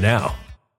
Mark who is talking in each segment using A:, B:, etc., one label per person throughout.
A: now.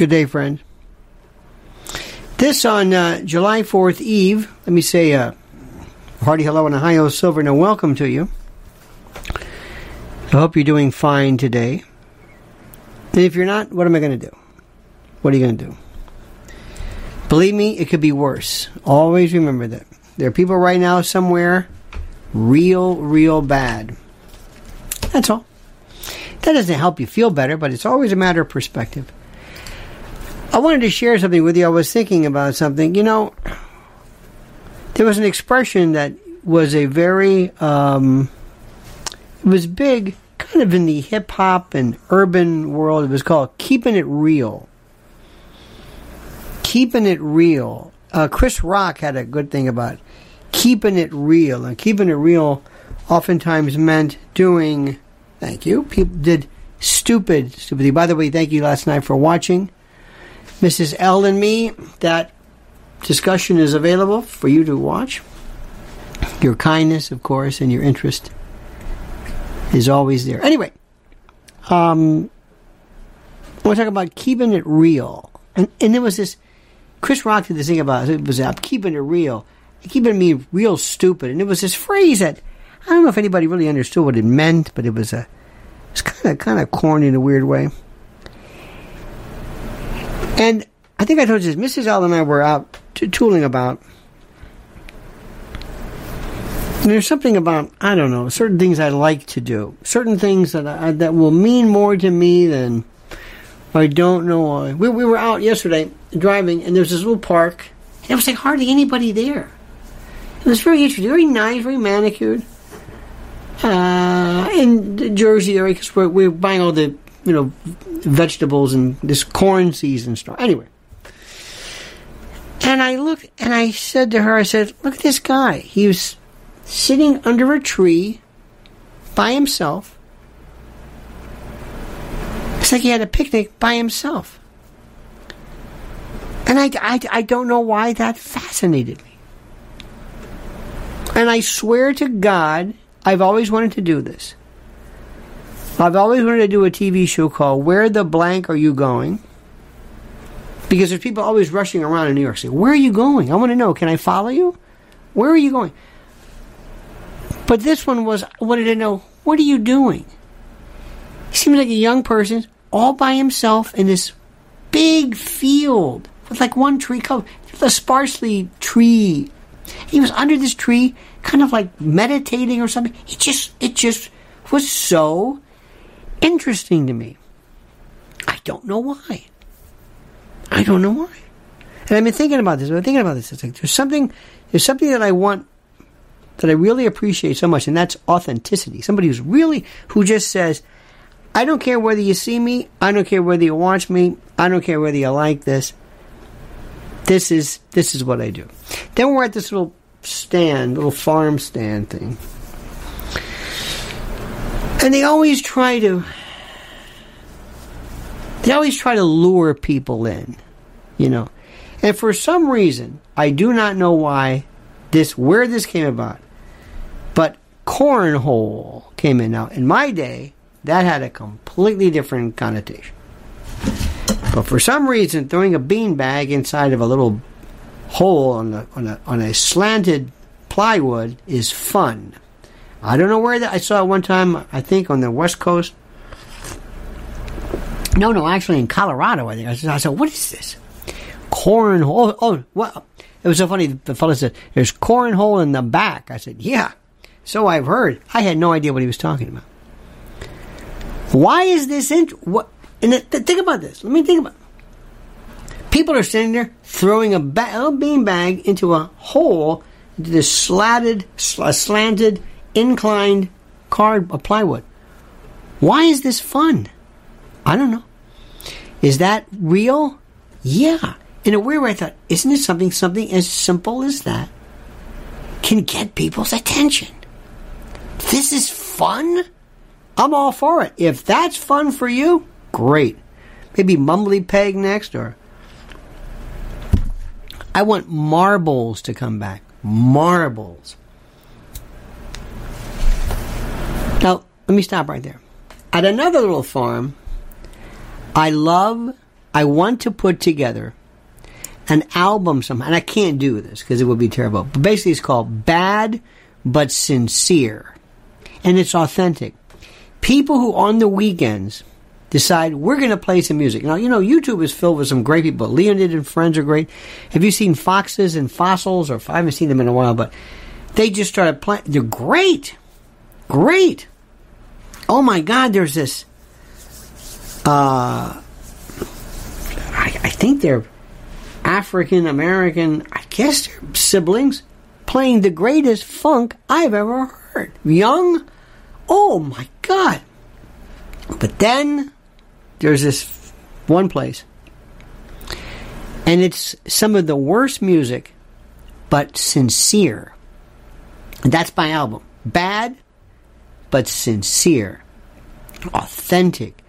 B: Good day, friend. This on uh, July 4th Eve, let me say a uh, hearty hello and Ohio Silver and a welcome to you. I hope you're doing fine today. And if you're not, what am I going to do? What are you going to do? Believe me, it could be worse. Always remember that. There are people right now somewhere real, real bad. That's all. That doesn't help you feel better, but it's always a matter of perspective. I wanted to share something with you. I was thinking about something. You know, there was an expression that was a very, um, it was big, kind of in the hip hop and urban world. It was called keeping it real. Keeping it real. Uh, Chris Rock had a good thing about keeping it real. And keeping it real oftentimes meant doing, thank you, people did stupid, stupid By the way, thank you last night for watching. Mrs. L and me, that discussion is available for you to watch. Your kindness, of course, and your interest is always there. Anyway, um, I want to talk about keeping it real. And, and there was this, Chris Rock did this thing about it was I'm keeping it real, keeping me real stupid. And it was this phrase that I don't know if anybody really understood what it meant, but it was a it's kind of kind of corny in a weird way. And I think I told you this. Mrs. L and I were out t- tooling about. And there's something about I don't know certain things I like to do, certain things that I, that will mean more to me than I don't know. We, we were out yesterday driving, and there's this little park, and there was like hardly anybody there. It was very interesting, very nice, very manicured uh, in Jersey area because we're, we're buying all the you know vegetables and this corn season stuff. Anyway, and I looked and I said to her, I said, "Look at this guy. He was sitting under a tree by himself. It's like he had a picnic by himself." And I, I, I don't know why that fascinated me. And I swear to God, I've always wanted to do this. I've always wanted to do a TV show called Where the Blank Are You Going? Because there's people always rushing around in New York City. Where are you going? I want to know. Can I follow you? Where are you going? But this one was, I wanted to know, what are you doing? He seems like a young person, all by himself in this big field with like one tree covered, a sparsely tree. He was under this tree kind of like meditating or something. It just it just was so interesting to me. I don't know why. I don't know why. And I've been thinking about this. I've been thinking about this. It's like there's something there's something that I want that I really appreciate so much, and that's authenticity. Somebody who's really who just says, I don't care whether you see me, I don't care whether you watch me, I don't care whether you like this. This is this is what I do. Then we're at this little stand, little farm stand thing. And they always try to they always try to lure people in, you know. And for some reason, I do not know why this where this came about. But cornhole came in now. In my day, that had a completely different connotation. But for some reason, throwing a beanbag inside of a little hole on a, on a, on a slanted plywood is fun. I don't know where that I saw it one time. I think on the west coast. No, no, actually in Colorado. I think I said, I said "What is this? Cornhole? Oh, what? It was so funny. The fellow said, "There's cornhole in the back." I said, "Yeah." So I've heard. I had no idea what he was talking about. Why is this int- what? And th- think about this. Let me think about. People are sitting there throwing a, ba- a beanbag into a hole, into this slatted, sl- slanted, inclined card plywood. Why is this fun? I don't know. Is that real? Yeah. In a weird way, I thought, isn't it something something as simple as that can get people's attention? This is fun. I'm all for it. If that's fun for you, great. Maybe Mumbly Peg next or I want marbles to come back. Marbles. Let me stop right there. At another little farm, I love, I want to put together an album somehow, and I can't do this because it would be terrible. But basically, it's called Bad But Sincere. And it's authentic. People who on the weekends decide we're going to play some music. Now, you know, YouTube is filled with some great people. Leonid and friends are great. Have you seen Foxes and Fossils? Or I haven't seen them in a while, but they just started playing. They're great, great. Oh my God! There's this. Uh, I, I think they're African American. I guess they're siblings playing the greatest funk I've ever heard. Young. Oh my God. But then there's this one place, and it's some of the worst music, but sincere. That's my album. Bad, but sincere, authentic,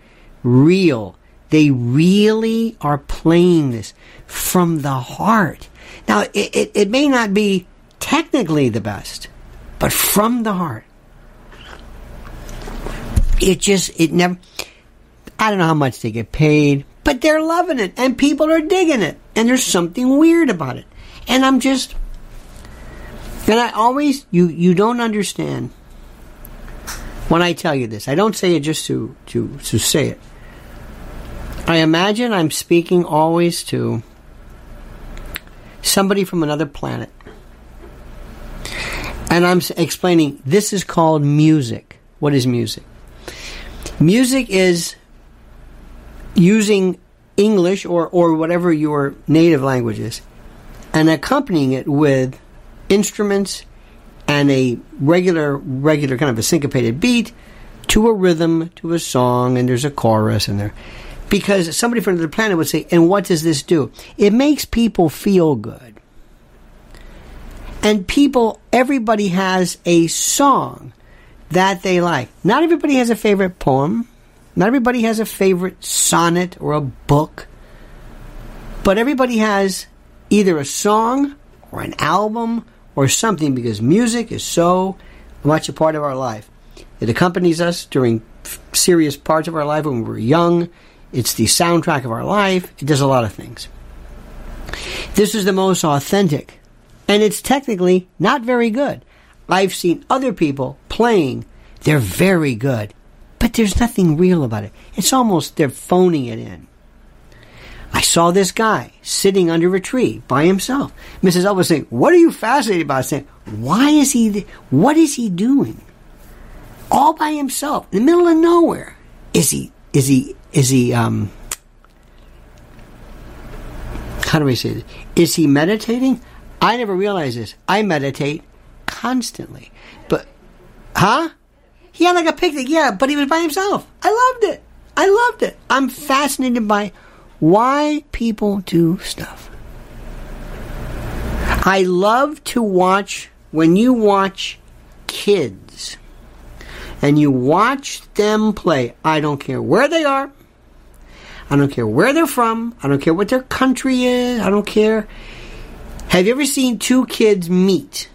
B: real. They really are playing this from the heart. Now, it, it, it may not be technically the best, but from the heart. It just, it never, I don't know how much they get paid, but they're loving it and people are digging it. And there's something weird about it. And I'm just, and I always, you, you don't understand when I tell you this. I don't say it just to, to, to say it. I imagine I'm speaking always to somebody from another planet. And I'm explaining this is called music. What is music? Music is using English or, or whatever your native language is and accompanying it with instruments and a regular, regular kind of a syncopated beat to a rhythm, to a song, and there's a chorus in there. Because somebody from the planet would say, and what does this do? It makes people feel good. And people, everybody has a song that they like. Not everybody has a favorite poem. Not everybody has a favorite sonnet or a book. But everybody has either a song or an album or something because music is so much a part of our life. It accompanies us during serious parts of our life when we're young. It's the soundtrack of our life. It does a lot of things. This is the most authentic. And it's technically not very good. I've seen other people playing. They're very good. But there's nothing real about it. It's almost they're phoning it in. I saw this guy sitting under a tree by himself. Mrs. Elvis saying, "What are you fascinated about?" Saying, "Why is he? Th- what is he doing? All by himself in the middle of nowhere? Is he? Is he? Is he? Um, how do I say this? Is he meditating? I never realized this. I meditate constantly, but huh? He had like a picnic, yeah, but he was by himself. I loved it. I loved it. I'm fascinated by why people do stuff. I love to watch when you watch kids and you watch them play. I don't care where they are. I don't care where they're from. I don't care what their country is. I don't care. Have you ever seen two kids meet?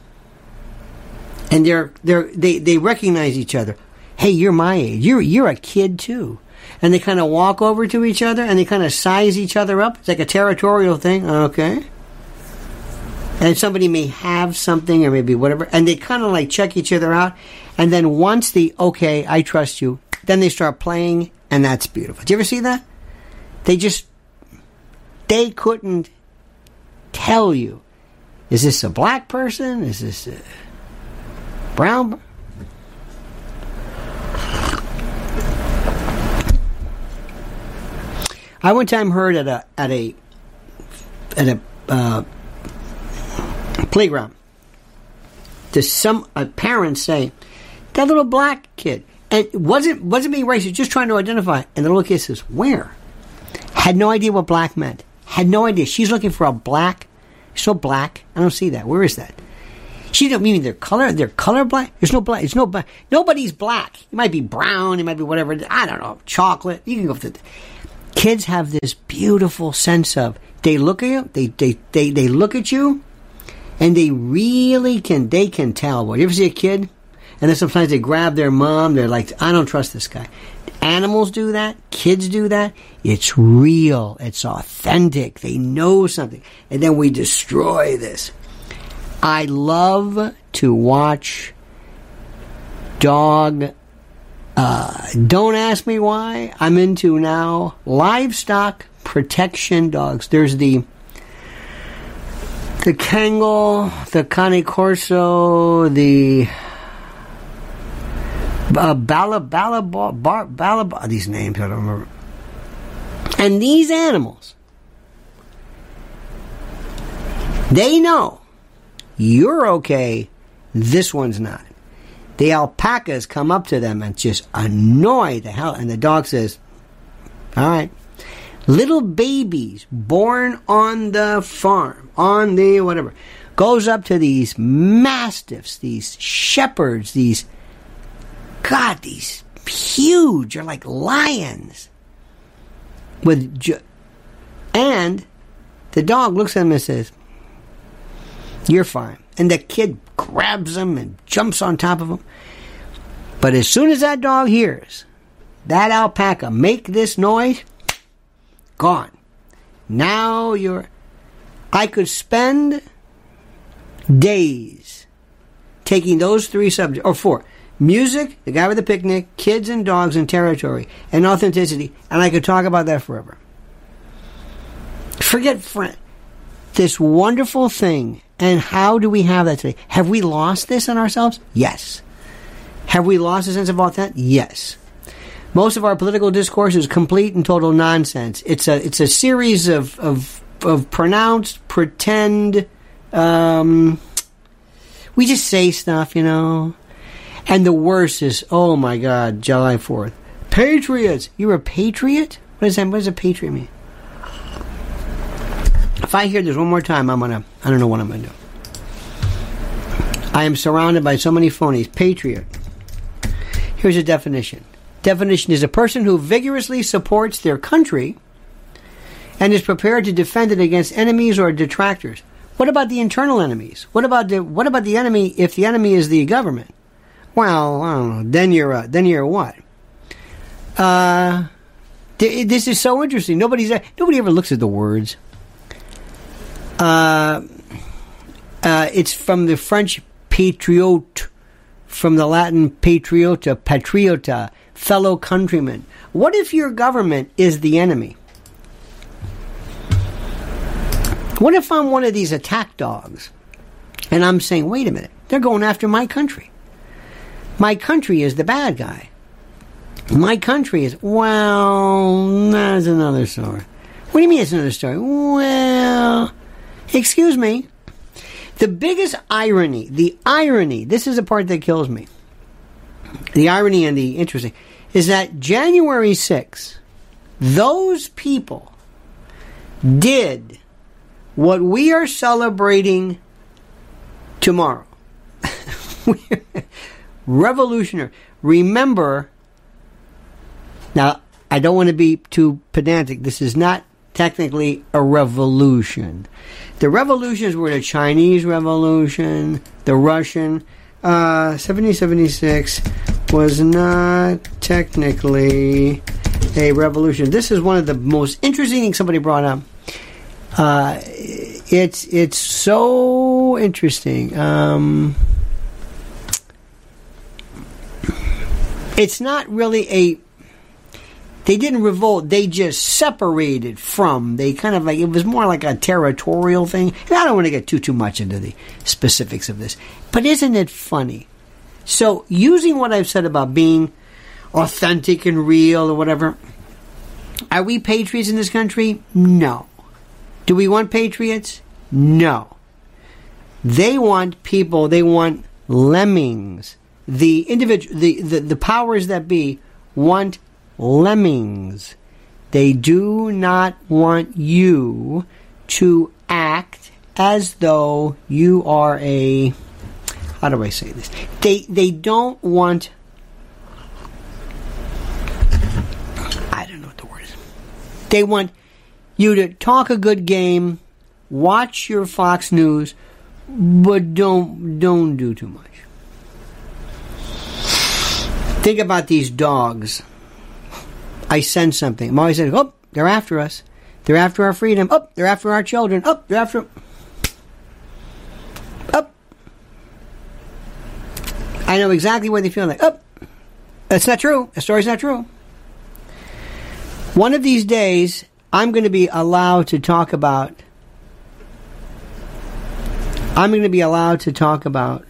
B: And they're they're they, they recognize each other. Hey, you're my age. You're you're a kid too and they kind of walk over to each other and they kind of size each other up. It's like a territorial thing. Okay. And somebody may have something or maybe whatever, and they kind of like check each other out. And then once the, okay, I trust you, then they start playing, and that's beautiful. Do you ever see that? They just, they couldn't tell you. Is this a black person? Is this a brown? I one time heard at a at a at a uh, playground, to some a parent say, "That little black kid," and wasn't wasn't being racist, just trying to identify. And the little kid says, "Where?" Had no idea what black meant. Had no idea. She's looking for a black. So black. I don't see that. Where is that? She don't mean their color. They're color black. There's no black. There's no black. Nobody's black. It might be brown. It might be whatever. I don't know. Chocolate. You can go for. The, kids have this beautiful sense of they look at you, they, they, they, they look at you, and they really can, they can tell. Well, you ever see a kid? And then sometimes they grab their mom, they're like, I don't trust this guy. Animals do that, kids do that. It's real, it's authentic, they know something. And then we destroy this. I love to watch dog uh, don't ask me why. I'm into now livestock protection dogs. There's the the Kangal, the Cane Corso, the uh, Bala Bala Bar, Bala these names I don't remember. And these animals, they know you're okay. This one's not the alpacas come up to them and just annoy the hell. And the dog says, All right. Little babies born on the farm, on the whatever, goes up to these mastiffs, these shepherds, these, God, these huge, are like lions. With, ju- and the dog looks at him and says, You're fine. And the kid grabs him and jumps on top of him. But as soon as that dog hears that alpaca make this noise, gone. Now you're. I could spend days taking those three subjects, or four music, the guy with the picnic, kids and dogs and territory, and authenticity, and I could talk about that forever. Forget friend. This wonderful thing, and how do we have that today? Have we lost this in ourselves? Yes. Have we lost a sense of authenticity? Yes. Most of our political discourse is complete and total nonsense. It's a it's a series of of, of pronounced pretend. Um, we just say stuff, you know. And the worst is, oh my God, July Fourth, patriots. You're a patriot. What does that? What does a patriot mean? I hear this one more time, I'm gonna. I don't know what I'm gonna do. I am surrounded by so many phonies. Patriot. Here's a definition. Definition is a person who vigorously supports their country and is prepared to defend it against enemies or detractors. What about the internal enemies? What about the what about the enemy if the enemy is the government? Well, I don't know. Then you're a, then you're what? Uh, th- this is so interesting. Nobody's nobody ever looks at the words. Uh, uh, it's from the French patriote, from the Latin patriota, patriota, fellow countryman. What if your government is the enemy? What if I'm one of these attack dogs and I'm saying, wait a minute, they're going after my country? My country is the bad guy. My country is, well, that's another story. What do you mean it's another story? Well, excuse me. The biggest irony, the irony, this is the part that kills me. The irony and the interesting is that January 6th, those people did what we are celebrating tomorrow. Revolutionary. Remember, now, I don't want to be too pedantic. This is not technically a revolution. The revolutions were the Chinese Revolution, the Russian. Uh, 1776 was not technically a revolution. This is one of the most interesting things somebody brought up. Uh, it's it's so interesting. Um, it's not really a they didn't revolt. They just separated from they kind of like it was more like a territorial thing. And i don't want to get too too much into the specifics of this but isn't it funny? So using what i've said about being authentic and real or whatever are we patriots in this country? No. Do we want patriots? No. They want people they want lemmings. The individual the, the, the powers that be want lemmings. They do not want you to act as though you are a how do I say this? They they don't want I don't know what the word is. They want you to talk a good game, watch your Fox News, but don't don't do too much. Think about these dogs. I sense something. I'm always saying, oh, they're after us. They're after our freedom. Oh, they're after our children. Oh, they're after. Up. Oh. I know exactly what they feel like. Up. Oh. That's not true. The story's not true. One of these days, I'm going to be allowed to talk about. I'm going to be allowed to talk about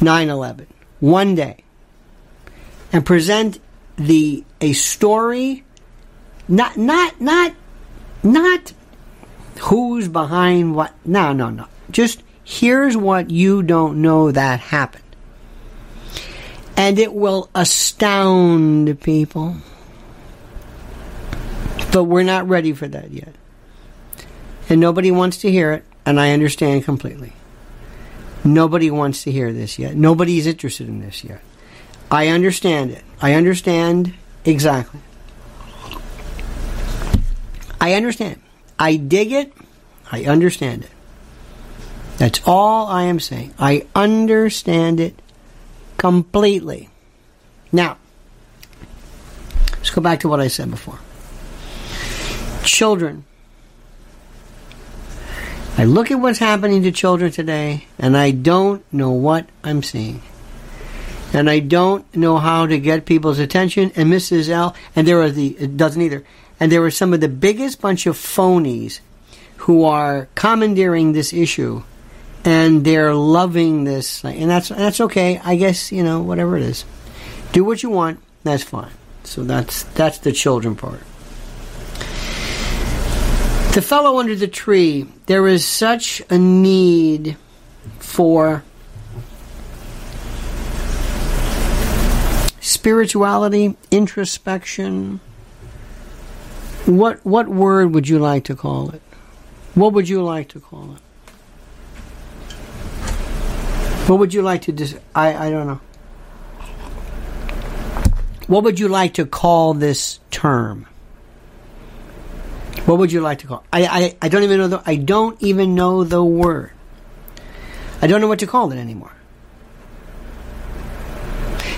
B: 9 11. One day. And present the a story not not not not who's behind what no no no just here's what you don't know that happened and it will astound people but we're not ready for that yet and nobody wants to hear it and I understand completely. Nobody wants to hear this yet. Nobody's interested in this yet. I understand it. I understand exactly. I understand. I dig it. I understand it. That's all I am saying. I understand it completely. Now, let's go back to what I said before. Children. I look at what's happening to children today, and I don't know what I'm seeing. And I don't know how to get people's attention. And Mrs. L, and there are the, it doesn't either. And there are some of the biggest bunch of phonies who are commandeering this issue and they're loving this and that's that's okay i guess you know whatever it is do what you want that's fine so that's that's the children part the fellow under the tree there is such a need for spirituality introspection what what word would you like to call it what would you like to call it what would you like to dis- I, I don't know. What would you like to call this term? What would you like to call? I, I, I don't even know the I don't even know the word. I don't know what to call it anymore.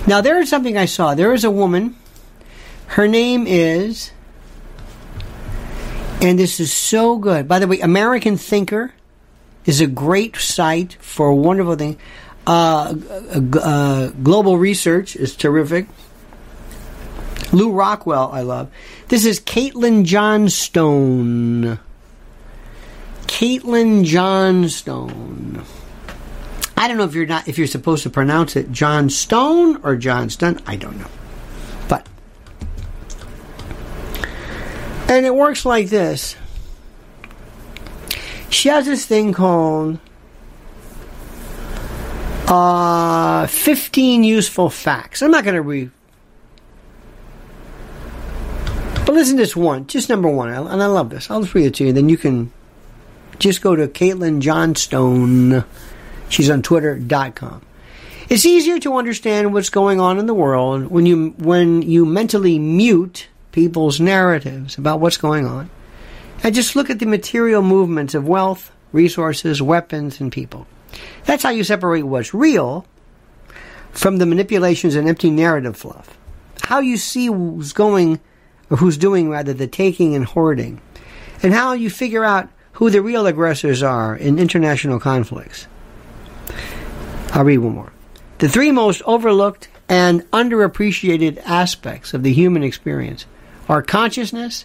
B: Now there is something I saw. There is a woman. Her name is and this is so good. By the way, American Thinker is a great site for a wonderful thing. Uh, uh, global research is terrific. Lew Rockwell, I love. This is Caitlin Johnstone. Caitlin Johnstone. I don't know if you're not if you're supposed to pronounce it Johnstone or Johnston. I don't know, but and it works like this. She has this thing called uh, 15 useful facts. I'm not going to read. But listen to this one, just number one, and I love this. I'll just read it to you, then you can just go to Caitlin Johnstone. She's on Twitter.com. It's easier to understand what's going on in the world when you when you mentally mute people's narratives about what's going on and just look at the material movements of wealth, resources, weapons, and people. That's how you separate what's real from the manipulations and empty narrative fluff. How you see who's going, or who's doing rather, the taking and hoarding. And how you figure out who the real aggressors are in international conflicts. I'll read one more. The three most overlooked and underappreciated aspects of the human experience are consciousness,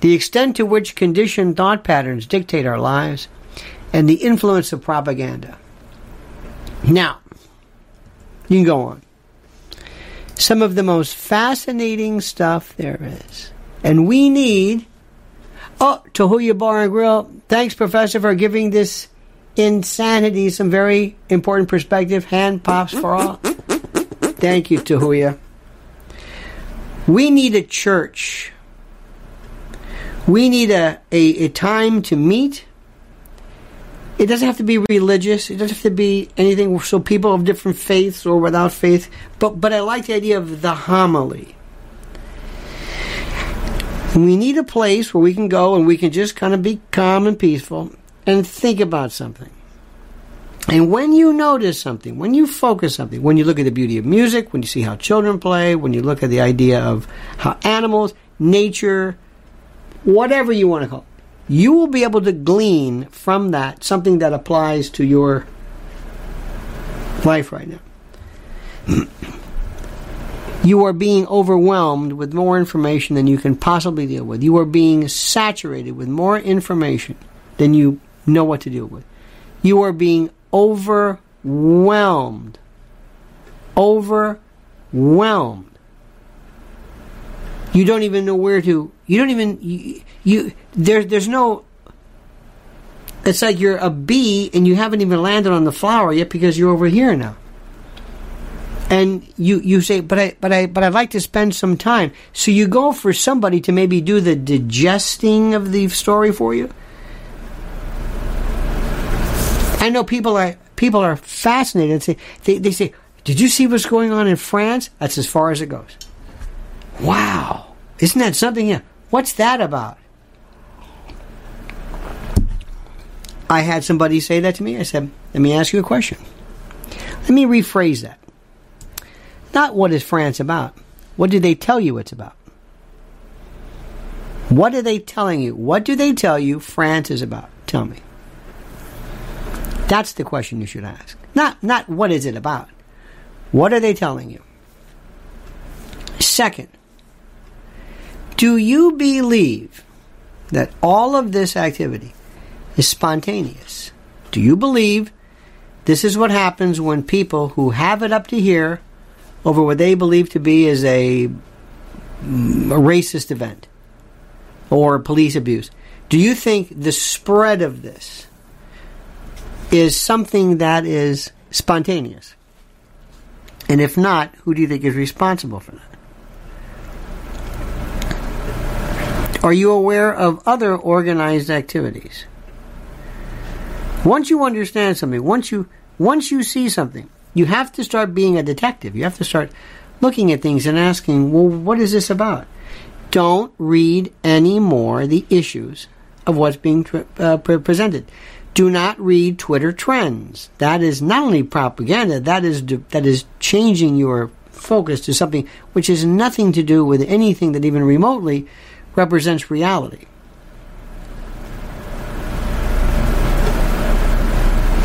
B: the extent to which conditioned thought patterns dictate our lives, and the influence of propaganda. Now, you can go on. Some of the most fascinating stuff there is. And we need. Oh, Tahuya Bar and Grill. Thanks, Professor, for giving this insanity some very important perspective. Hand pops for all. Thank you, Tahuya. We need a church we need a, a, a time to meet. It doesn't have to be religious. It doesn't have to be anything so people of different faiths or without faith. But but I like the idea of the homily. We need a place where we can go and we can just kind of be calm and peaceful and think about something. And when you notice something, when you focus something, when you look at the beauty of music, when you see how children play, when you look at the idea of how animals, nature, whatever you want to call it, you will be able to glean from that something that applies to your life right now. you are being overwhelmed with more information than you can possibly deal with. You are being saturated with more information than you know what to deal with. You are being overwhelmed. Overwhelmed you don't even know where to. You don't even you, you there. There's no. It's like you're a bee and you haven't even landed on the flower yet because you're over here now. And you, you say, but I but I but I'd like to spend some time. So you go for somebody to maybe do the digesting of the story for you. I know people are people are fascinated and say they, they say, Did you see what's going on in France? That's as far as it goes. Wow. Isn't that something? Yeah. What's that about? I had somebody say that to me. I said, Let me ask you a question. Let me rephrase that. Not what is France about. What do they tell you it's about? What are they telling you? What do they tell you France is about? Tell me. That's the question you should ask. Not not what is it about? What are they telling you? Second, do you believe that all of this activity is spontaneous? Do you believe this is what happens when people who have it up to here over what they believe to be is a, mm, a racist event or police abuse. Do you think the spread of this is something that is spontaneous? And if not, who do you think is responsible for that? Are you aware of other organized activities? Once you understand something, once you once you see something, you have to start being a detective. You have to start looking at things and asking, well, what is this about? Don't read any more the issues of what's being uh, presented. Do not read Twitter trends. That is not only propaganda, that is that is changing your focus to something which has nothing to do with anything that even remotely represents reality.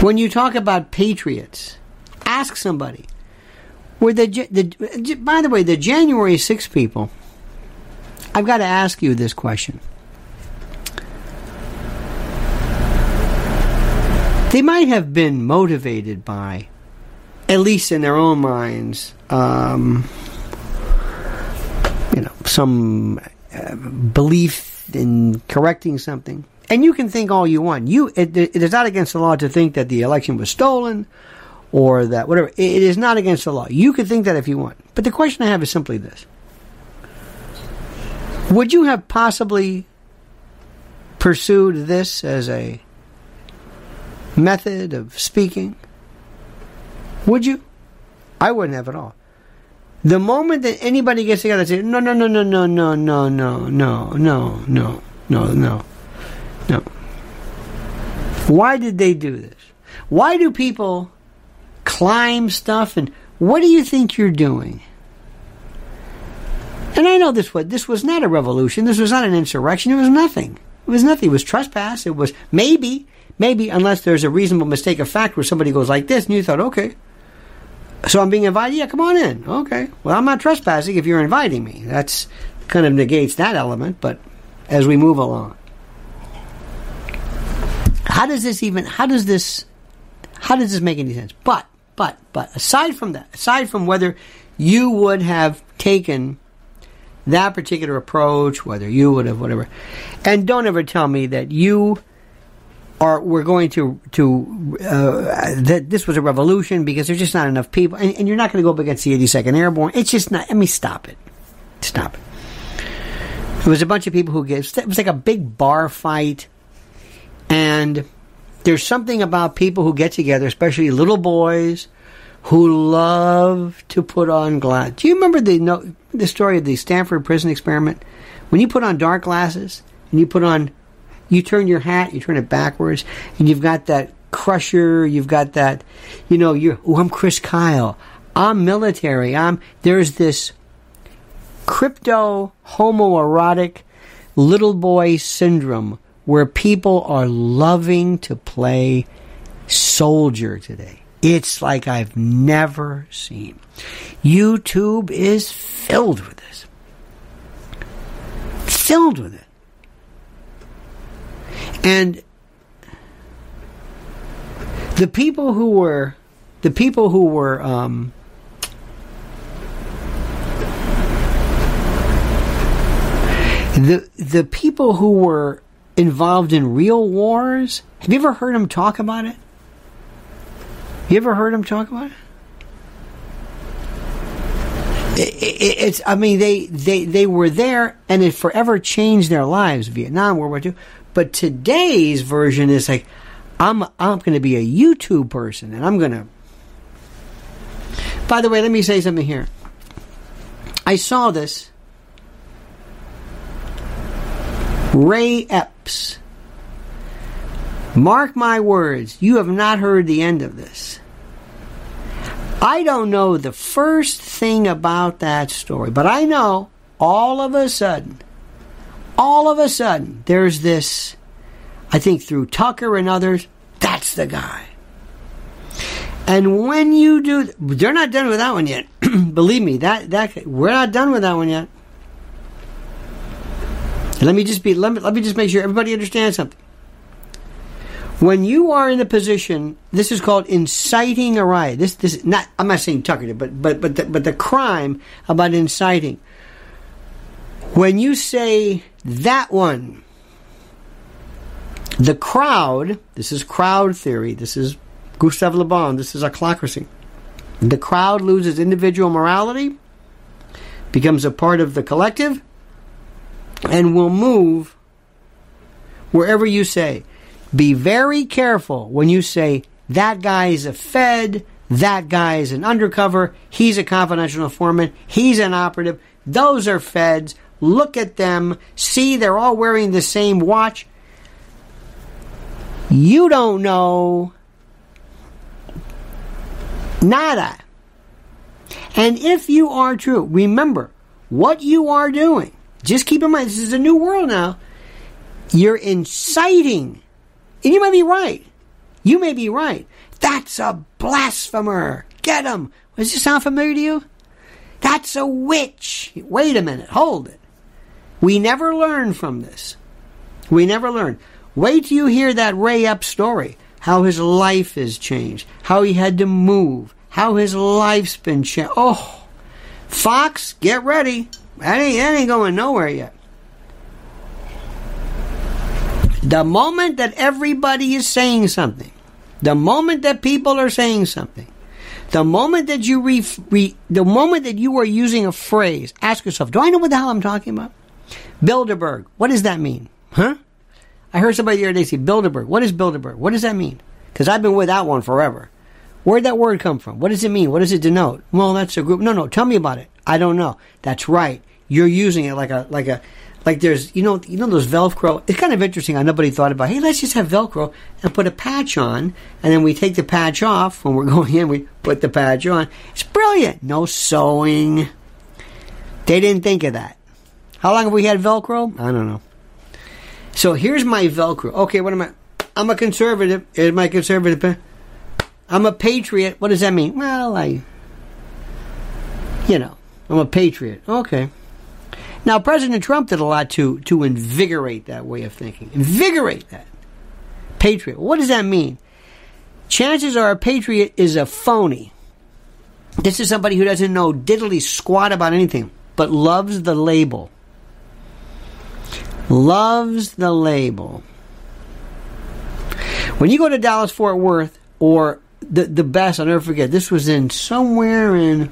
B: When you talk about patriots, ask somebody. Were the, the by the way, the January 6 people, I've got to ask you this question. They might have been motivated by, at least in their own minds, um, you know, some uh, belief in correcting something. And you can think all you want. You, it, it is not against the law to think that the election was stolen or that whatever. It is not against the law. You can think that if you want. But the question I have is simply this Would you have possibly pursued this as a method of speaking? Would you? I wouldn't have at all. The moment that anybody gets together and says, no, no, no, no, no, no, no, no, no, no, no, no, no, no. Why did they do this? Why do people climb stuff and what do you think you're doing? And I know this was this was not a revolution. This was not an insurrection. It was nothing. It was nothing. It was trespass. It was maybe, maybe unless there's a reasonable mistake of fact where somebody goes like this, and you thought, okay, so I'm being invited. Yeah, come on in. Okay. Well, I'm not trespassing if you're inviting me. That's kind of negates that element. But as we move along, how does this even? How does this? How does this make any sense? But but, but aside from that, aside from whether you would have taken that particular approach, whether you would have whatever, and don't ever tell me that you are we're going to to uh, that this was a revolution because there's just not enough people, and, and you're not going to go up against the 82nd Airborne. It's just not. Let me stop it. Stop it. It was a bunch of people who get. It was like a big bar fight, and there's something about people who get together, especially little boys, who love to put on glass. Do you remember the no, the story of the Stanford prison experiment? When you put on dark glasses and you put on, you turn your hat, you turn it backwards, and you've got that crusher, you've got that, you know, you're, oh, I'm Chris Kyle, I'm military, I'm, there's this crypto homoerotic little boy syndrome where people are loving to play soldier today. It's like I've never seen. YouTube is filled with this. Filled with it. And the people who were the people who were um, the the people who were involved in real wars? Have you ever heard him talk about it? You ever heard him talk about it? it's I mean they, they they were there and it forever changed their lives Vietnam World War II but today's version is like I'm I'm going to be a YouTube person, and I'm going to. By the way, let me say something here. I saw this. Ray Epps. Mark my words, you have not heard the end of this. I don't know the first thing about that story, but I know all of a sudden, all of a sudden, there's this, I think through Tucker and others, that's the guy. And when you do, they're not done with that one yet. Believe me, that that we're not done with that one yet. Let me just be let me, let me just make sure everybody understands something. When you are in a position, this is called inciting a riot. This this not I'm not saying Tucker did, but but but the, but the crime about inciting. When you say that one, the crowd. This is crowd theory. This is Gustave Le Bon. This is ochlocracy. The crowd loses individual morality, becomes a part of the collective, and will move wherever you say. Be very careful when you say that guy is a Fed, that guy is an undercover, he's a confidential informant, he's an operative. Those are Feds. Look at them. See, they're all wearing the same watch. You don't know nada. And if you are true, remember what you are doing. Just keep in mind, this is a new world now. You're inciting and you may be right. You may be right. That's a blasphemer. Get him. Does this sound familiar to you? That's a witch. Wait a minute. Hold it. We never learn from this. We never learn. Wait till you hear that Ray Epps story. How his life has changed. How he had to move. How his life's been changed. Oh, Fox, get ready. That ain't, that ain't going nowhere yet. The moment that everybody is saying something, the moment that people are saying something, the moment that you re, re, the moment that you are using a phrase, ask yourself, do I know what the hell I'm talking about? Bilderberg, what does that mean? Huh? I heard somebody the other day say Bilderberg. What is Bilderberg? What does that mean? Because I've been with that one forever. Where'd that word come from? What does it mean? What does it denote? Well, that's a group. No, no, tell me about it. I don't know. That's right. You're using it like a like a like there's you know you know those Velcro. It's kind of interesting. I nobody thought about. Hey, let's just have Velcro and put a patch on, and then we take the patch off when we're going in. We put the patch on. It's brilliant. No sewing. They didn't think of that. How long have we had Velcro? I don't know. So here's my Velcro. Okay, what am I? I'm a conservative. Here's my conservative. I'm a patriot. What does that mean? Well, I, you know, I'm a patriot. Okay. Now, President Trump did a lot to, to invigorate that way of thinking. Invigorate that. Patriot. What does that mean? Chances are a patriot is a phony. This is somebody who doesn't know diddly squat about anything, but loves the label. Loves the label. When you go to Dallas Fort Worth, or the, the best, I'll never forget, this was in somewhere in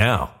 A: now.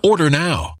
C: Order now.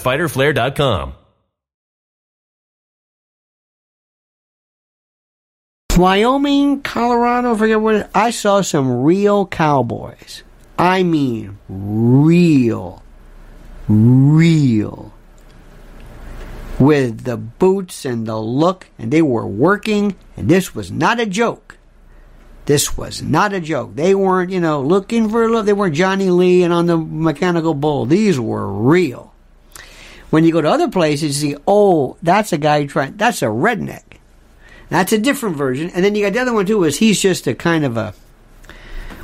A: www.fighterflare.com.
B: Wyoming, Colorado, forget what. I saw some real cowboys. I mean, real, real. With the boots and the look, and they were working, and this was not a joke. This was not a joke. They weren't, you know, looking for love. They weren't Johnny Lee and on the mechanical bull. These were real. When you go to other places, you see, oh, that's a guy trying, that's a redneck. That's a different version. And then you got the other one too, is he's just a kind of a,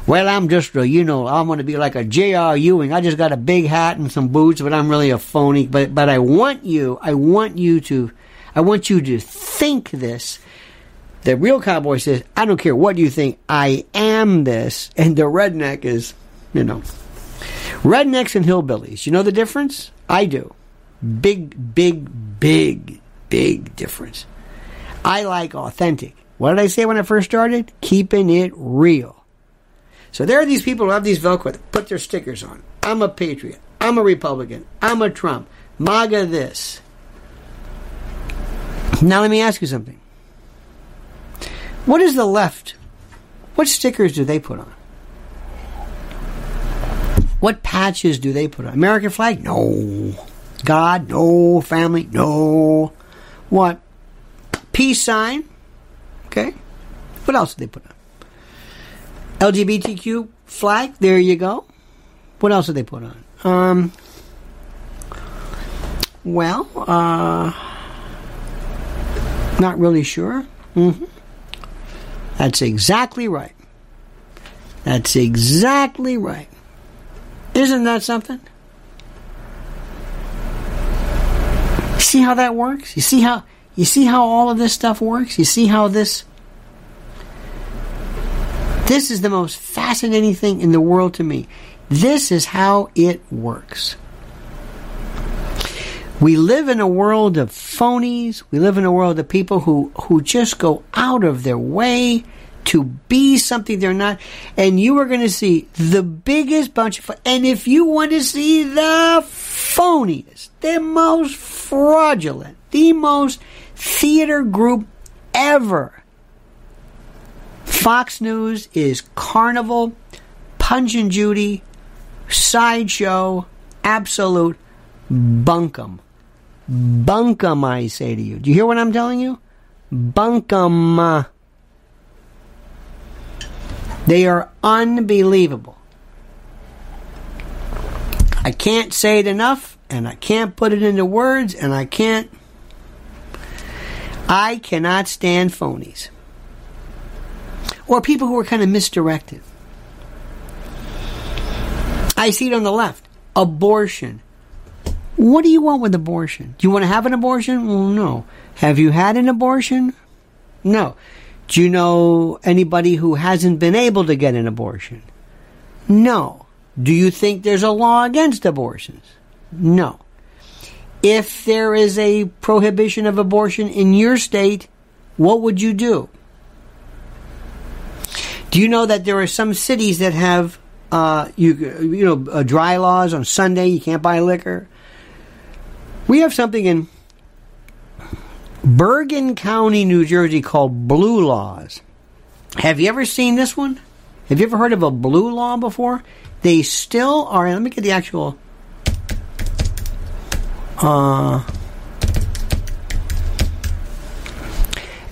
B: well, I'm just a, you know, I'm going to be like a J.R. Ewing. I just got a big hat and some boots, but I'm really a phony. But, but I want you, I want you to, I want you to think this. The real cowboy says, I don't care what you think, I am this. And the redneck is, you know, rednecks and hillbillies. You know the difference? I do. Big, big, big, big difference. I like authentic. What did I say when I first started? Keeping it real. So there are these people who have these Velcro that put their stickers on. I'm a patriot. I'm a Republican. I'm a Trump. MAGA this. Now let me ask you something. What is the left? What stickers do they put on? What patches do they put on? American flag? No. God? No. Family? No. What? Peace sign? Okay. What else did they put on? LGBTQ flag? There you go. What else did they put on? Um. Well, uh. Not really sure. Mm-hmm. That's exactly right. That's exactly right. Isn't that something? See how that works? You see how you see how all of this stuff works? You see how this This is the most fascinating thing in the world to me. This is how it works. We live in a world of phonies. We live in a world of people who, who just go out of their way to be something they're not. And you are going to see the biggest bunch of, and if you want to see the phoniest, the most fraudulent, the most theater group ever, Fox News is Carnival, Punch and Judy, Sideshow, Absolute, Bunkum. Bunkum, I say to you. Do you hear what I'm telling you? Bunkum. Uh, They are unbelievable. I can't say it enough, and I can't put it into words, and I can't. I cannot stand phonies. Or people who are kind of misdirected. I see it on the left. Abortion. What do you want with abortion? Do you want to have an abortion? Well, no. Have you had an abortion? No. Do you know anybody who hasn't been able to get an abortion? No. Do you think there's a law against abortions? No. If there is a prohibition of abortion in your state, what would you do? Do you know that there are some cities that have uh, you you know uh, dry laws on Sunday? You can't buy liquor. We have something in Bergen County, New Jersey, called blue laws. Have you ever seen this one? Have you ever heard of a blue law before? They still are. Let me get the actual. Uh,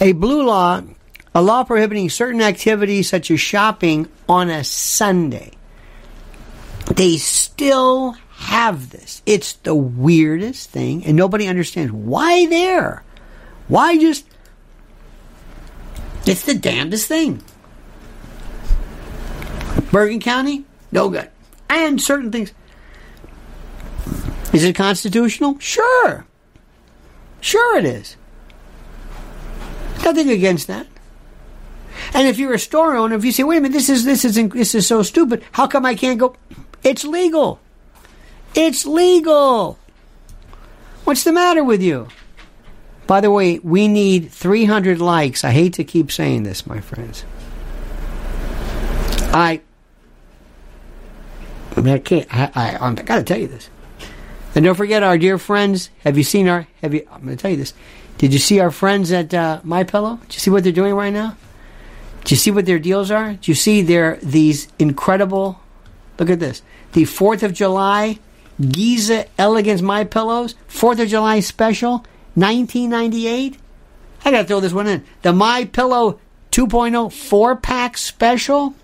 B: a blue law, a law prohibiting certain activities such as shopping on a Sunday. They still have this. It's the weirdest thing, and nobody understands why there. Why just. It's the damnedest thing. Bergen County, no good. And certain things. Is it constitutional? Sure. Sure it is. Nothing against that. And if you're a store owner, if you say, "Wait a minute, this is this is this is so stupid. How come I can't go?" It's legal. It's legal. What's the matter with you? By the way, we need 300 likes. I hate to keep saying this, my friends. I I mean, I can't. I, I, I got to tell you this. And don't forget our dear friends. Have you seen our? Have you? I'm going to tell you this. Did you see our friends at uh, My Pillow? Did you see what they're doing right now? Do you see what their deals are? Do you see their these incredible? Look at this. The Fourth of July Giza Elegance My Pillows Fourth of July special, 1998. I got to throw this one in. The My Pillow 2.0 four pack special.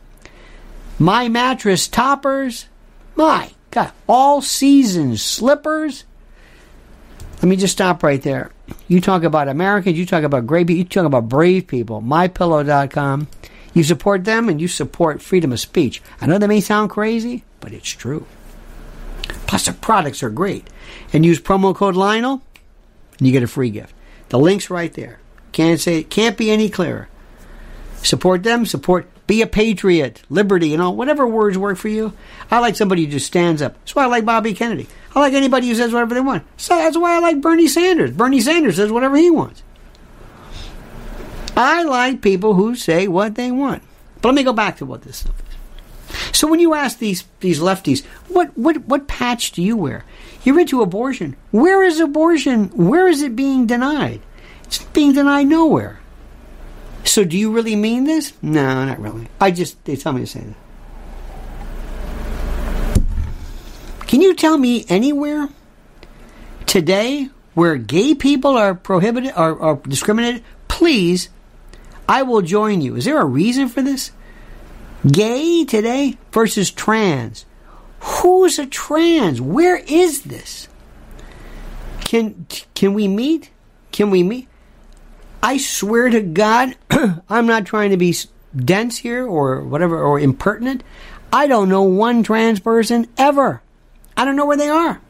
B: My mattress toppers. My God, all season slippers. Let me just stop right there. You talk about Americans, you talk about great people, you talk about brave people. MyPillow.com. You support them and you support freedom of speech. I know that may sound crazy, but it's true. Plus, the products are great. And use promo code Lionel, and you get a free gift. The link's right there. Can't say it can't be any clearer. Support them. Support. Be a patriot. Liberty. You know whatever words work for you. I like somebody who just stands up. That's why I like Bobby Kennedy. I like anybody who says whatever they want. So that's why I like Bernie Sanders. Bernie Sanders says whatever he wants. I like people who say what they want. But let me go back to what this stuff is. So when you ask these these lefties, what what what patch do you wear? You're into abortion. Where is abortion? Where is it being denied? It's being denied nowhere. So do you really mean this? No, not really. I just they tell me to say that. Can you tell me anywhere today where gay people are prohibited or, are discriminated? Please, I will join you. Is there a reason for this? Gay today versus trans. Who's a trans? Where is this? Can can we meet? Can we meet? I swear to God, I'm not trying to be dense here or whatever or impertinent. I don't know one trans person ever. I don't know where they are.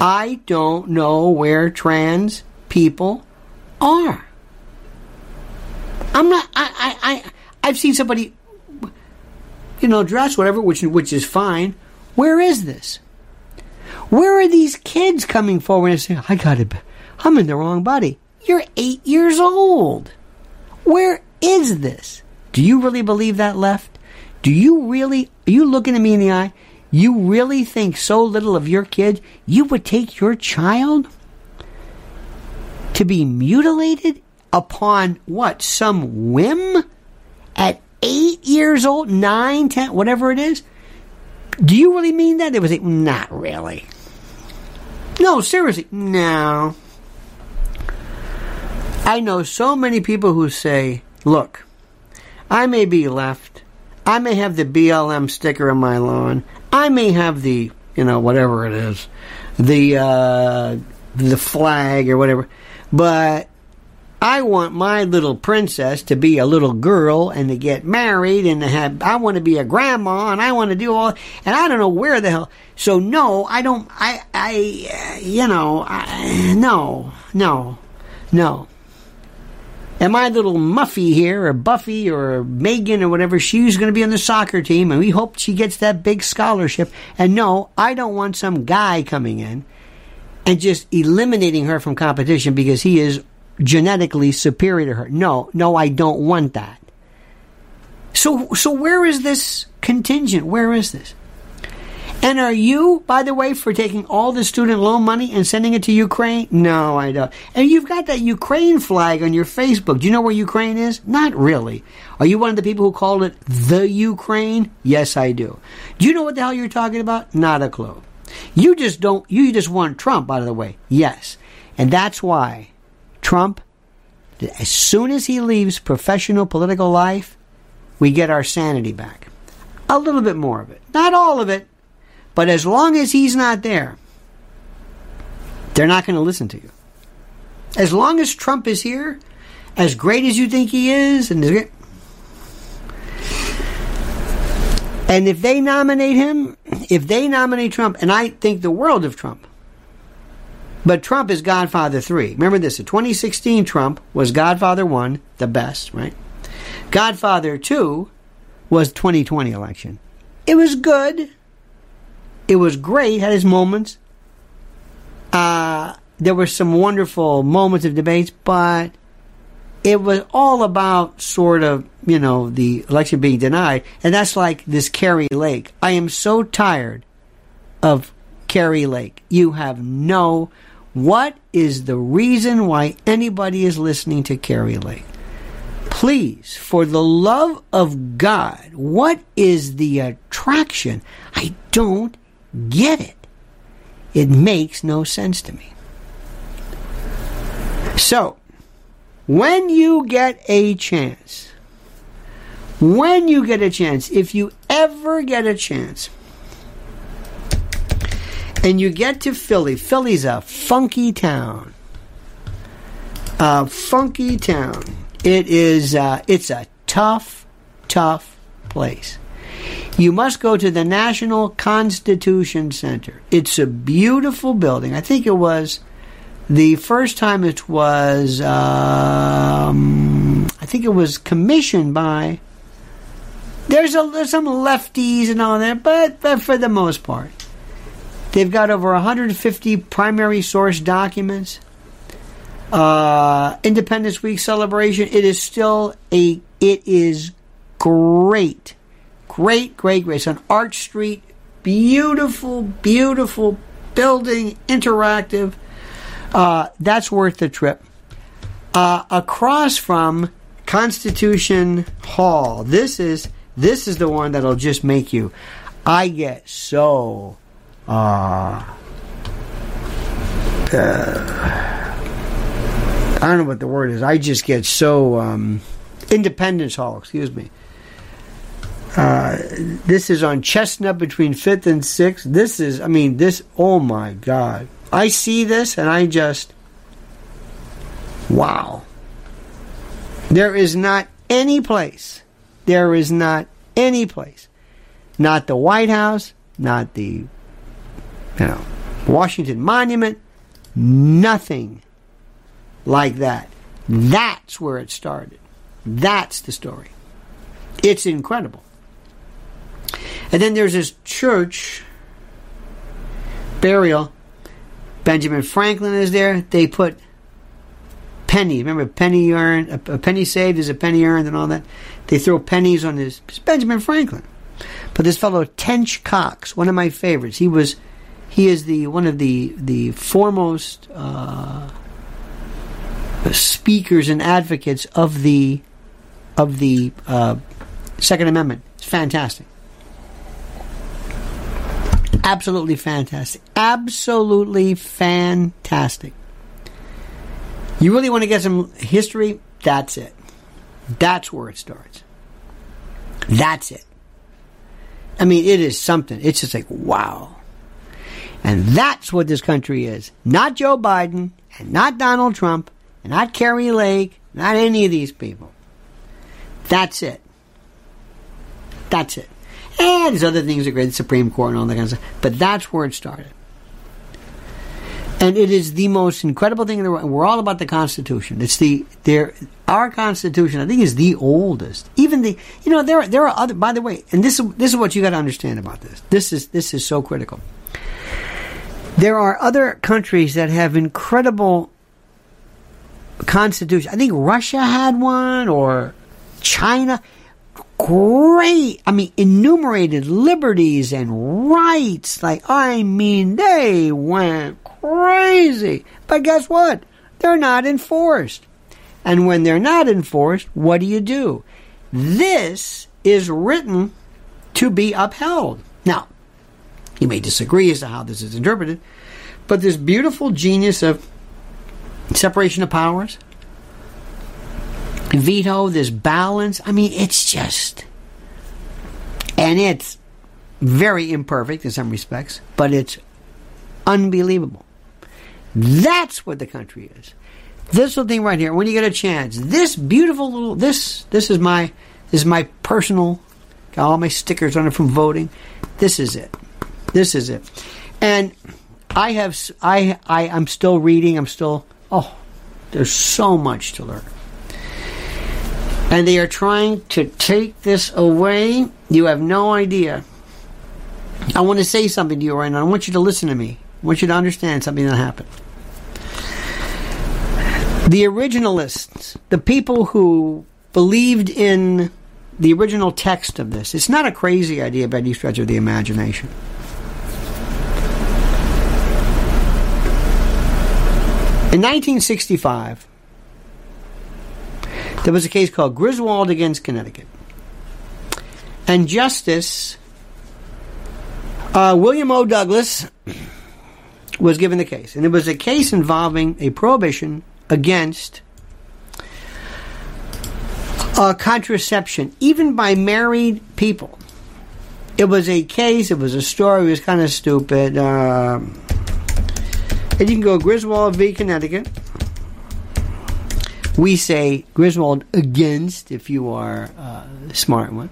B: I don't know where trans people are. I'm not. I. I. I I've seen somebody, you know, dress whatever, which which is fine. Where is this? Where are these kids coming forward and saying, "I got it. I'm in the wrong body." You're eight years old. Where is this? Do you really believe that left? Do you really? Are you looking at me in the eye? You really think so little of your kid? You would take your child to be mutilated upon what? Some whim? At eight years old, nine, ten, whatever it is? Do you really mean that? It was like, not really. No, seriously, no. I know so many people who say, look, I may be left. I may have the BLM sticker on my lawn. I may have the, you know, whatever it is, the uh, the flag or whatever. But I want my little princess to be a little girl and to get married and to have, I want to be a grandma and I want to do all, and I don't know where the hell. So no, I don't, I, I, uh, you know, I, no, no, no. And my little Muffy here, or Buffy, or Megan, or whatever, she's going to be on the soccer team, and we hope she gets that big scholarship. And no, I don't want some guy coming in and just eliminating her from competition because he is genetically superior to her. No, no, I don't want that. So, so where is this contingent? Where is this? And are you, by the way, for taking all the student loan money and sending it to Ukraine? No, I don't. And you've got that Ukraine flag on your Facebook. Do you know where Ukraine is? Not really. Are you one of the people who called it the Ukraine? Yes, I do. Do you know what the hell you're talking about? Not a clue. You just don't, you just want Trump, by the way. Yes. And that's why Trump, as soon as he leaves professional political life, we get our sanity back. A little bit more of it. Not all of it, but as long as he's not there, they're not going to listen to you. As long as Trump is here, as great as you think he is, and and if they nominate him, if they nominate Trump, and I think the world of Trump, but Trump is Godfather 3. Remember this, the 2016 Trump was Godfather 1, the best, right? Godfather 2 was 2020 election. It was good. It was great, had its moments. Uh, there were some wonderful moments of debates, but it was all about sort of, you know, the election being denied. And that's like this Kari Lake. I am so tired of Kari Lake. You have no what is the reason why anybody is listening to Kari Lake? Please, for the love of God, what is the attraction? I don't get it. It makes no sense to me. So, when you get a chance, when you get a chance, if you ever get a chance, and you get to Philly. Philly's a funky town. A funky town. It is. Uh, it's a tough, tough place. You must go to the National Constitution Center. It's a beautiful building. I think it was the first time it was. Um, I think it was commissioned by. There's a there's some lefties and all that, but, but for the most part, They've got over 150 primary source documents. Uh, Independence Week celebration. It is still a. It is great, great, great, great. It's on Arch Street. Beautiful, beautiful building, interactive. Uh, that's worth the trip. Uh, across from Constitution Hall. This is this is the one that'll just make you. I get so uh, uh, I don't know what the word is. I just get so um, Independence Hall. Excuse me. Uh, this is on Chestnut between Fifth and Sixth. This is, I mean, this. Oh my God! I see this and I just, wow. There is not any place. There is not any place. Not the White House. Not the you know, Washington Monument, nothing like that. That's where it started. That's the story. It's incredible. And then there's this church burial. Benjamin Franklin is there. They put pennies. Remember, penny earned, a, penny saved is a penny earned, and all that. They throw pennies on this. Benjamin Franklin. But this fellow Tench Coxe, one of my favorites, he was he is the one of the the foremost uh, speakers and advocates of the of the uh, Second Amendment. It's fantastic. Absolutely fantastic. Absolutely fantastic. You really want to get some history? That's it. That's where it starts. That's it. I mean, it is something. It's just like, wow. And that's what this country is. Not Joe Biden, and not Donald Trump, and not Kari Lake, not any of these people. That's it. That's it. And there's other things that great, the Supreme Court and all that kind of stuff. But that's where it started. And it is the most incredible thing in the world. We're all about the Constitution. It's the there our Constitution. I think is the oldest. Even the you know there there are other. By the way, and this is this is what you got to understand about this. This is this is so critical. There are other countries that have incredible constitutions. I think Russia had one or China. Great. I mean, enumerated liberties and rights. Like, I mean, they went crazy. But guess what? They're not enforced. And when they're not enforced, what do you do? This is written to be upheld. Now, you may disagree as to how this is interpreted, but this beautiful genius of separation of powers, veto, this balance, I mean, it's just. And it's very imperfect in some respects, but it's unbelievable. That's what the country is. This little thing right here, when you get a chance, this beautiful little this this is my this is my personal got all my stickers on it from voting. This is it. This is it. And I have I I I'm still reading, I'm still oh there's so much to learn. And they are trying to take this away. You have no idea. I want to say something to you right now. I want you to listen to me. I want you to understand something that happened. The originalists, the people who believed in the original text of this, it's not a crazy idea by any stretch of the imagination. In 1965, there was a case called Griswold against Connecticut. And Justice uh, William O. Douglas was given the case. And it was a case involving a prohibition against uh, contraception, even by married people. It was a case, it was a story, it was kind of stupid. Uh, and you can go Griswold v. Connecticut. We say Griswold against if you are uh, a smart one.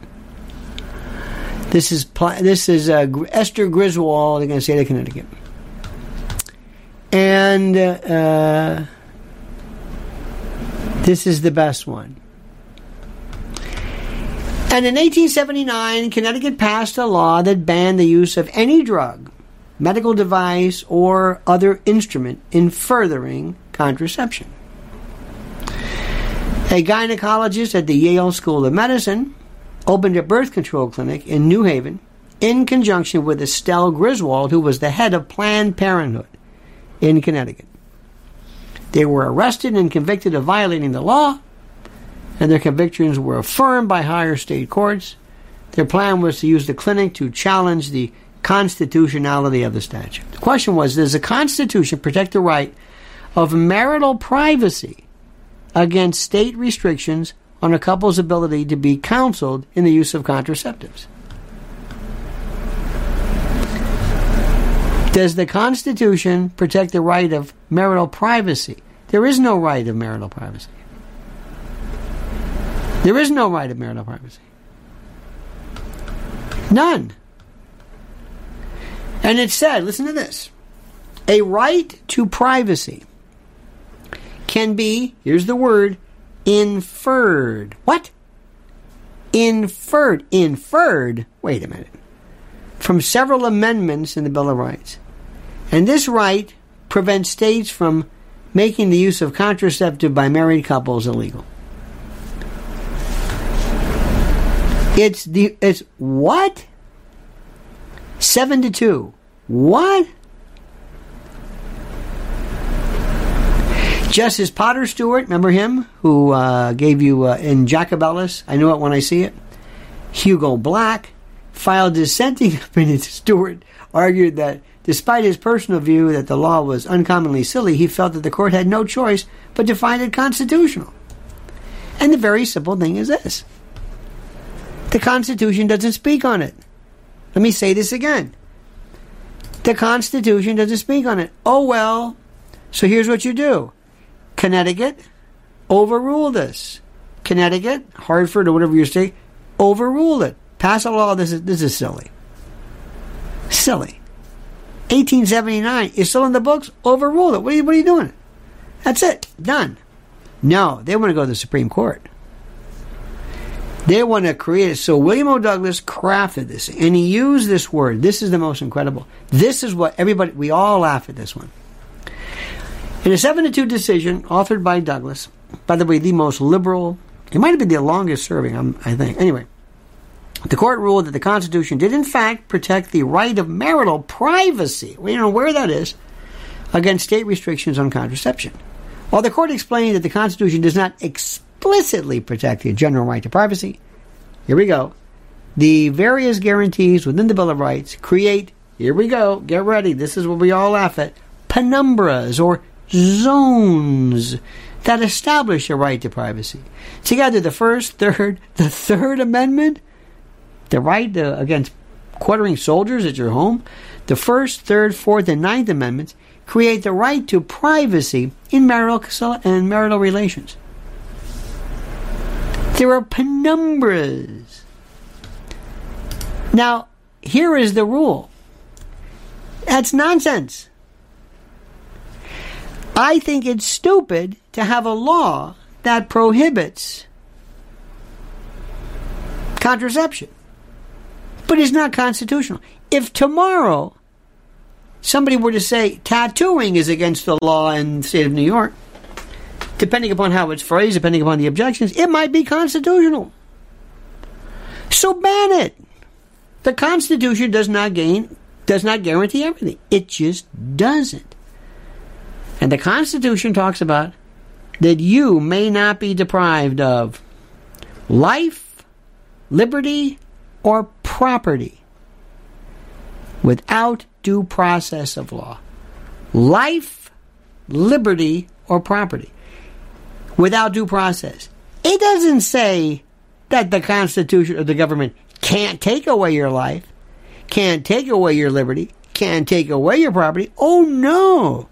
B: This is this is uh, Esther Griswold against of Connecticut, and uh, this is the best one. And in 1879, Connecticut passed a law that banned the use of any drug, medical device, or other instrument in furthering contraception. A gynecologist at the Yale School of Medicine opened a birth control clinic in New Haven in conjunction with Estelle Griswold, who was the head of Planned Parenthood in Connecticut. They were arrested and convicted of violating the law, and their convictions were affirmed by higher state courts. Their plan was to use the clinic to challenge the constitutionality of the statute. The question was Does the Constitution protect the right of marital privacy against state restrictions on a couple's ability to be counseled in the use of contraceptives? Does the Constitution protect the right of marital privacy? There is no right of marital privacy. There is no right of marital privacy. None. And it said, listen to this a right to privacy can be, here's the word, inferred. What? Inferred. Inferred. Wait a minute. From several amendments in the Bill of Rights. And this right prevents states from making the use of contraceptive by married couples illegal. It's the it's what? Seven to two. What? Justice Potter Stewart, remember him who uh, gave you uh, in Jacobellis? I know it when I see it. Hugo Black filed dissenting opinion. Stewart argued that Despite his personal view that the law was uncommonly silly, he felt that the court had no choice but to find it constitutional. And the very simple thing is this The Constitution doesn't speak on it. Let me say this again. The Constitution doesn't speak on it. Oh well. So here's what you do. Connecticut overruled this. Connecticut, Hartford, or whatever your state, overruled it. Pass a law. This is this is silly. Silly. 1879 is still in the books. Overruled it. What are you, what are you doing? That's it. Done. No, they want to go to the Supreme Court. They want to create it. So William O. Douglas crafted this, and he used this word. This is the most incredible. This is what everybody, we all laugh at this one. In a 7 to 2 decision authored by Douglas, by the way, the most liberal, it might have been the longest serving, I think. Anyway, the court ruled that the Constitution did, in fact, protect the right of marital privacy. We don't know where that is against state restrictions on contraception. While the court explained that the Constitution does not explicitly protect the general right to privacy, here we go. The various guarantees within the Bill of Rights create, here we go, get ready, this is what we all laugh at, penumbras or zones that establish a right to privacy. Together, the first, third, the third amendment, the right to, against quartering soldiers at your home, the first, third, fourth, and ninth amendments create the right to privacy in marital and marital relations. There are penumbras. Now, here is the rule. That's nonsense. I think it's stupid to have a law that prohibits contraception, but it's not constitutional. If tomorrow somebody were to say tattooing is against the law in the state of New York, depending upon how it's phrased, depending upon the objections, it might be constitutional. So ban it. The Constitution does not gain does not guarantee everything. It just doesn't. And the Constitution talks about that you may not be deprived of life, liberty, or property without due process of law. Life, liberty, or property without due process. It doesn't say that the Constitution or the government can't take away your life, can't take away your liberty, can't take away your property. Oh no!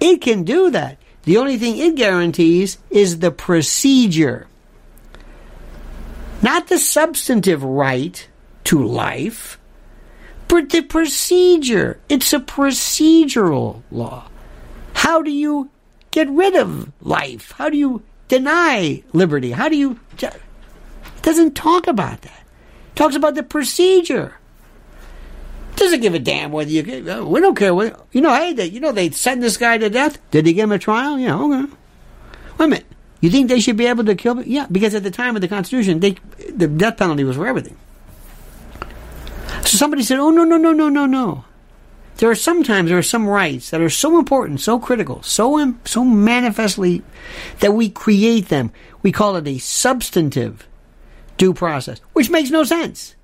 B: It can do that. The only thing it guarantees is the procedure. Not the substantive right to life, but the procedure. It's a procedural law. How do you get rid of life? How do you deny liberty? How do you. It doesn't talk about that. It talks about the procedure. Doesn't give a damn whether you. Uh, we don't care. What, you know, hey, they, you know, they sent this guy to death. Did they give him a trial? Yeah, okay. Wait a minute. You think they should be able to kill? Yeah, because at the time of the Constitution, they the death penalty was for everything. So somebody said, "Oh no, no, no, no, no, no." There are sometimes there are some rights that are so important, so critical, so so manifestly that we create them. We call it a substantive due process, which makes no sense.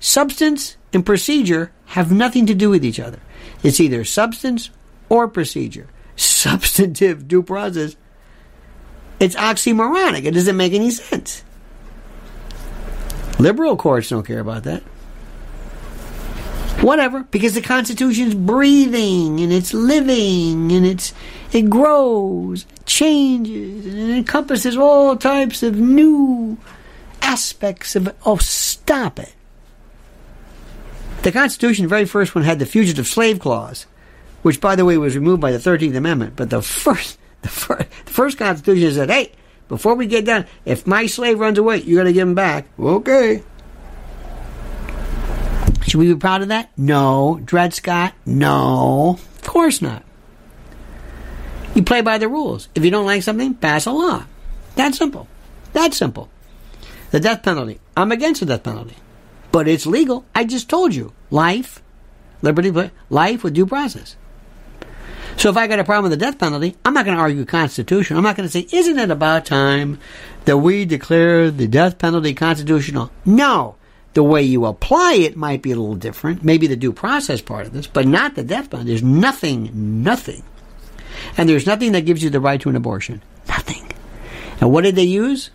B: Substance and procedure have nothing to do with each other. It's either substance or procedure. Substantive due process. It's oxymoronic. It doesn't make any sense. Liberal courts don't care about that. Whatever, because the Constitution's breathing and it's living and it's it grows, changes, and it encompasses all types of new aspects of oh stop it. The Constitution, the very first one, had the fugitive slave clause, which, by the way, was removed by the Thirteenth Amendment. But the first, the first, the first Constitution said, "Hey, before we get done, if my slave runs away, you got to give him back." Okay. Should we be proud of that? No. Dred Scott? No. Of course not. You play by the rules. If you don't like something, pass a law. That simple. That simple. The death penalty. I'm against the death penalty but it's legal. I just told you. Life, liberty, life with due process. So if I got a problem with the death penalty, I'm not going to argue constitutional. I'm not going to say, isn't it about time that we declare the death penalty constitutional? No. The way you apply it might be a little different. Maybe the due process part of this, but not the death penalty. There's nothing, nothing. And there's nothing that gives you the right to an abortion. Nothing. And what did they use?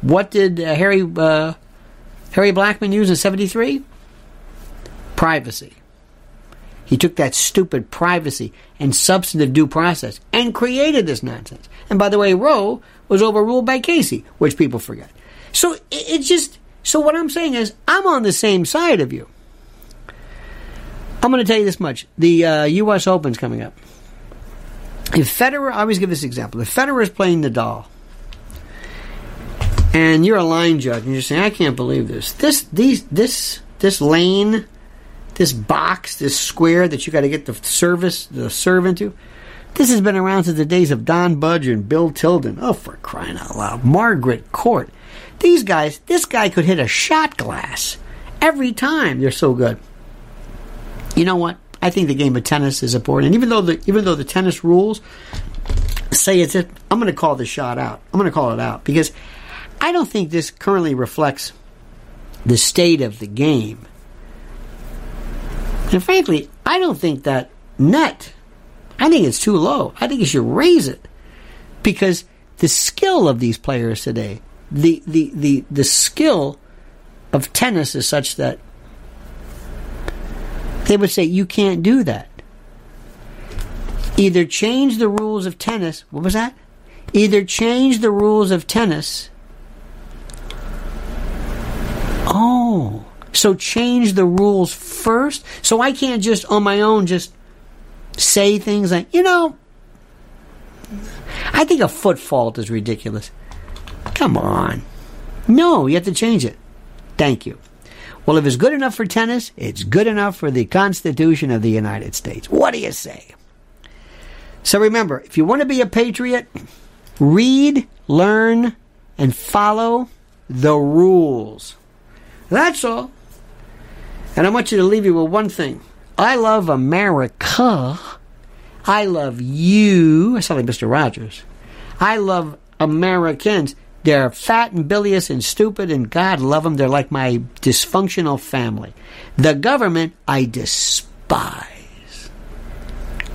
B: What did uh, Harry uh, Harry Blackmun used in 73? Privacy. He took that stupid privacy and substantive due process and created this nonsense. And by the way, Roe was overruled by Casey, which people forget. So it's just, so what I'm saying is, I'm on the same side of you. I'm going to tell you this much. The uh, U.S. Open's coming up. If Federer, I always give this example. If Federer is playing Nadal, and you're a line judge, and you're saying, "I can't believe this. This, these, this, this lane, this box, this square that you got to get the service, the serve into." This has been around since the days of Don Budge and Bill Tilden. Oh, for crying out loud. Margaret Court. These guys, this guy could hit a shot glass every time. They're so good. You know what? I think the game of tennis is important. And even though the even though the tennis rules say it's it, I'm going to call the shot out. I'm going to call it out because I don't think this currently reflects the state of the game. And frankly, I don't think that net I think it's too low. I think you should raise it because the skill of these players today, the the the, the skill of tennis is such that they would say you can't do that. Either change the rules of tennis. What was that? Either change the rules of tennis. Oh, so change the rules first. So I can't just on my own just say things like, you know, I think a foot fault is ridiculous. Come on. No, you have to change it. Thank you. Well, if it's good enough for tennis, it's good enough for the Constitution of the United States. What do you say? So remember, if you want to be a patriot, read, learn, and follow the rules. That's all. And I want you to leave you with one thing. I love America. I love you. I sound like Mr. Rogers. I love Americans. They're fat and bilious and stupid, and God love them. They're like my dysfunctional family. The government, I despise.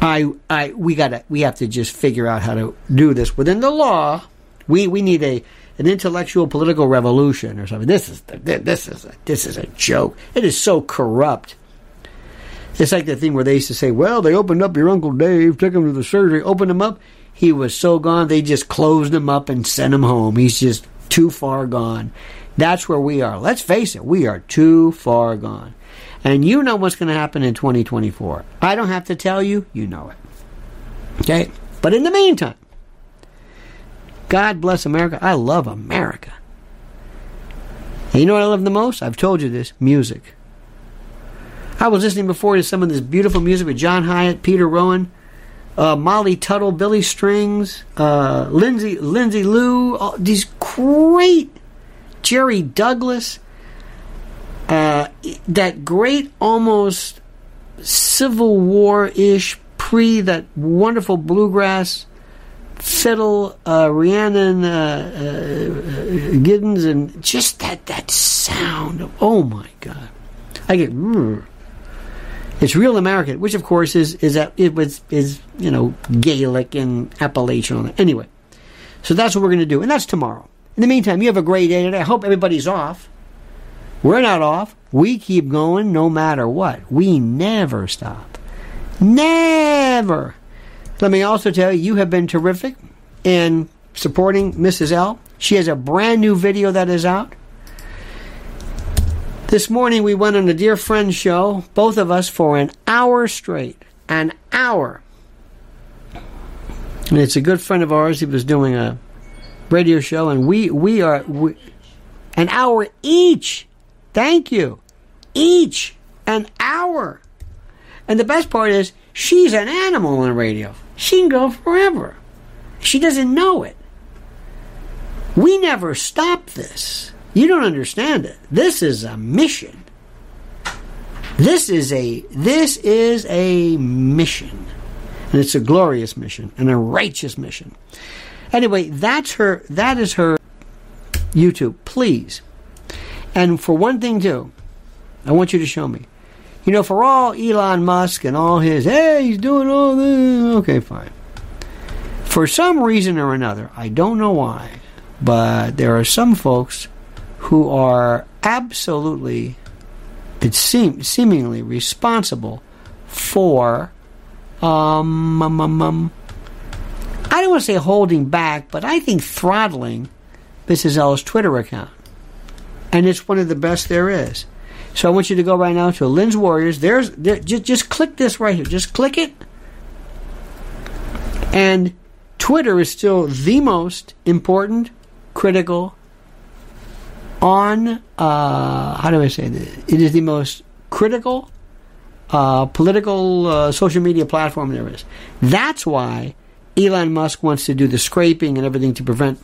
B: I, I, we gotta, we have to just figure out how to do this within the law. We, we need a, an intellectual political revolution or something. This is, the, this is, a, this is a joke. It is so corrupt. It's like the thing where they used to say, well, they opened up your Uncle Dave, took him to the surgery, opened him up. He was so gone, they just closed him up and sent him home. He's just too far gone. That's where we are. Let's face it, we are too far gone. And you know what's going to happen in 2024. I don't have to tell you, you know it. Okay? But in the meantime, God bless America. I love America. And you know what I love the most? I've told you this music. I was listening before to some of this beautiful music with John Hiatt, Peter Rowan, uh, Molly Tuttle, Billy Strings, uh, Lindsay Lindsay Lou, all, these great Jerry Douglas, uh, that great almost Civil War ish pre that wonderful bluegrass fiddle, uh, Rhiannon uh, uh, Giddens, and just that that sound. Of, oh my God, I get. Mm, it's real American, which of course is is it was is you know Gaelic and Appalachian. Anyway, so that's what we're going to do, and that's tomorrow. In the meantime, you have a great day today. I hope everybody's off. We're not off. We keep going no matter what. We never stop. Never. Let me also tell you, you have been terrific in supporting Mrs. L. She has a brand new video that is out. This morning we went on a dear friend show, both of us, for an hour straight. An hour. And it's a good friend of ours. He was doing a radio show, and we we are we, an hour each. Thank you, each an hour. And the best part is, she's an animal on the radio. She can go forever. She doesn't know it. We never stop this. You don't understand it. This is a mission. This is a this is a mission. And it's a glorious mission and a righteous mission. Anyway, that's her that is her YouTube. Please. And for one thing too, I want you to show me. You know, for all Elon Musk and all his, hey, he's doing all this. Okay, fine. For some reason or another, I don't know why, but there are some folks who are absolutely, it seem, seemingly responsible for, um, um, um, um, I don't want to say holding back, but I think throttling Mrs. L's Twitter account. And it's one of the best there is. So I want you to go right now to Lynn's Warriors. There's there, just just click this right here. Just click it. And Twitter is still the most important, critical, on uh, how do I say this? It is the most critical uh, political uh, social media platform there is. That's why Elon Musk wants to do the scraping and everything to prevent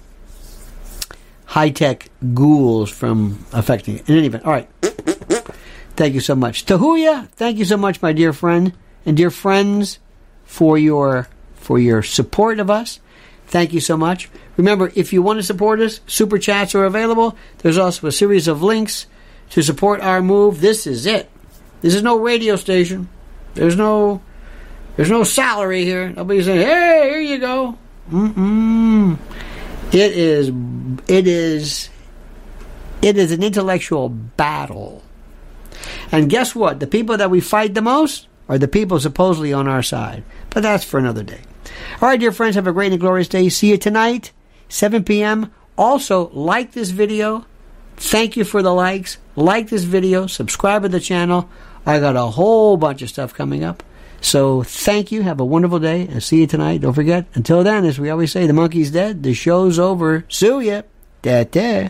B: high tech ghouls from affecting it. In any event, all right. Thank you so much. Tahuya, thank you so much, my dear friend and dear friends, for your for your support of us. Thank you so much. Remember, if you want to support us, super chats are available. There's also a series of links to support our move. This is it. This is no radio station. There's no there's no salary here. Nobody's saying, "Hey, here you go." Mm-mm. It is it is it is an intellectual battle and guess what? The people that we fight the most are the people supposedly on our side. But that's for another day. All right, dear friends, have a great and glorious day. See you tonight, 7 p.m. Also, like this video. Thank you for the likes. Like this video. Subscribe to the channel. I got a whole bunch of stuff coming up. So thank you. Have a wonderful day. And see you tonight. Don't forget, until then, as we always say, the monkey's dead. The show's over. Sue ya. Da da.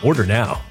A: Order now.